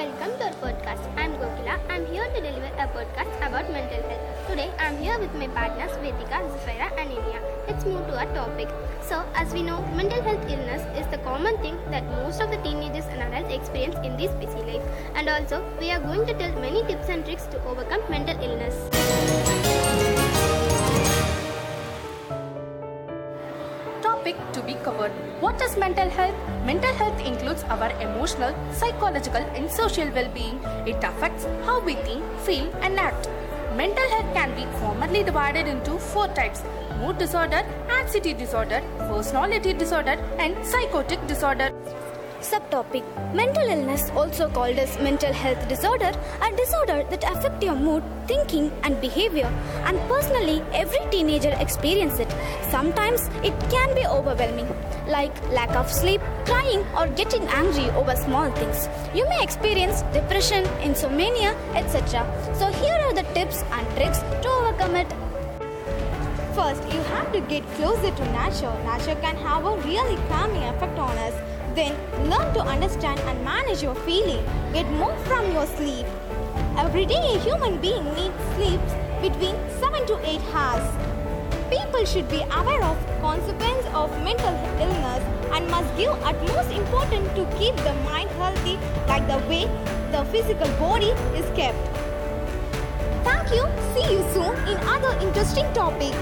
Welcome to our podcast. I'm Gokila. I'm here to deliver a podcast about mental health. Today, I'm here with my partners Vedika, Zafira, and Inia. Let's move to our topic. So, as we know, mental health illness is the common thing that most of the teenagers and adults experience in this busy life. And also, we are going to tell many tips and tricks to overcome Topic to be covered. What is mental health? Mental health includes our emotional, psychological, and social well being. It affects how we think, feel, and act. Mental health can be formally divided into four types mood disorder, anxiety disorder, personality disorder, and psychotic disorder. Subtopic Mental illness, also called as mental health disorder, a disorder that affect your mood, thinking, and behavior. And personally, every teenager experiences it. Sometimes it can be overwhelming, like lack of sleep, crying, or getting angry over small things. You may experience depression, insomnia, etc. So here are the tips and tricks to overcome it. First, you have to get closer to nature. Nature can have a really calming effect on us. Then, learn to understand and manage your feeling. Get more from your sleep. Every day, a human being needs sleep between 7 to 8 hours. People should be aware of consequence of mental illness and must give utmost importance to keep the mind healthy like the way the physical body is kept. Thank you. See you soon in other interesting topic.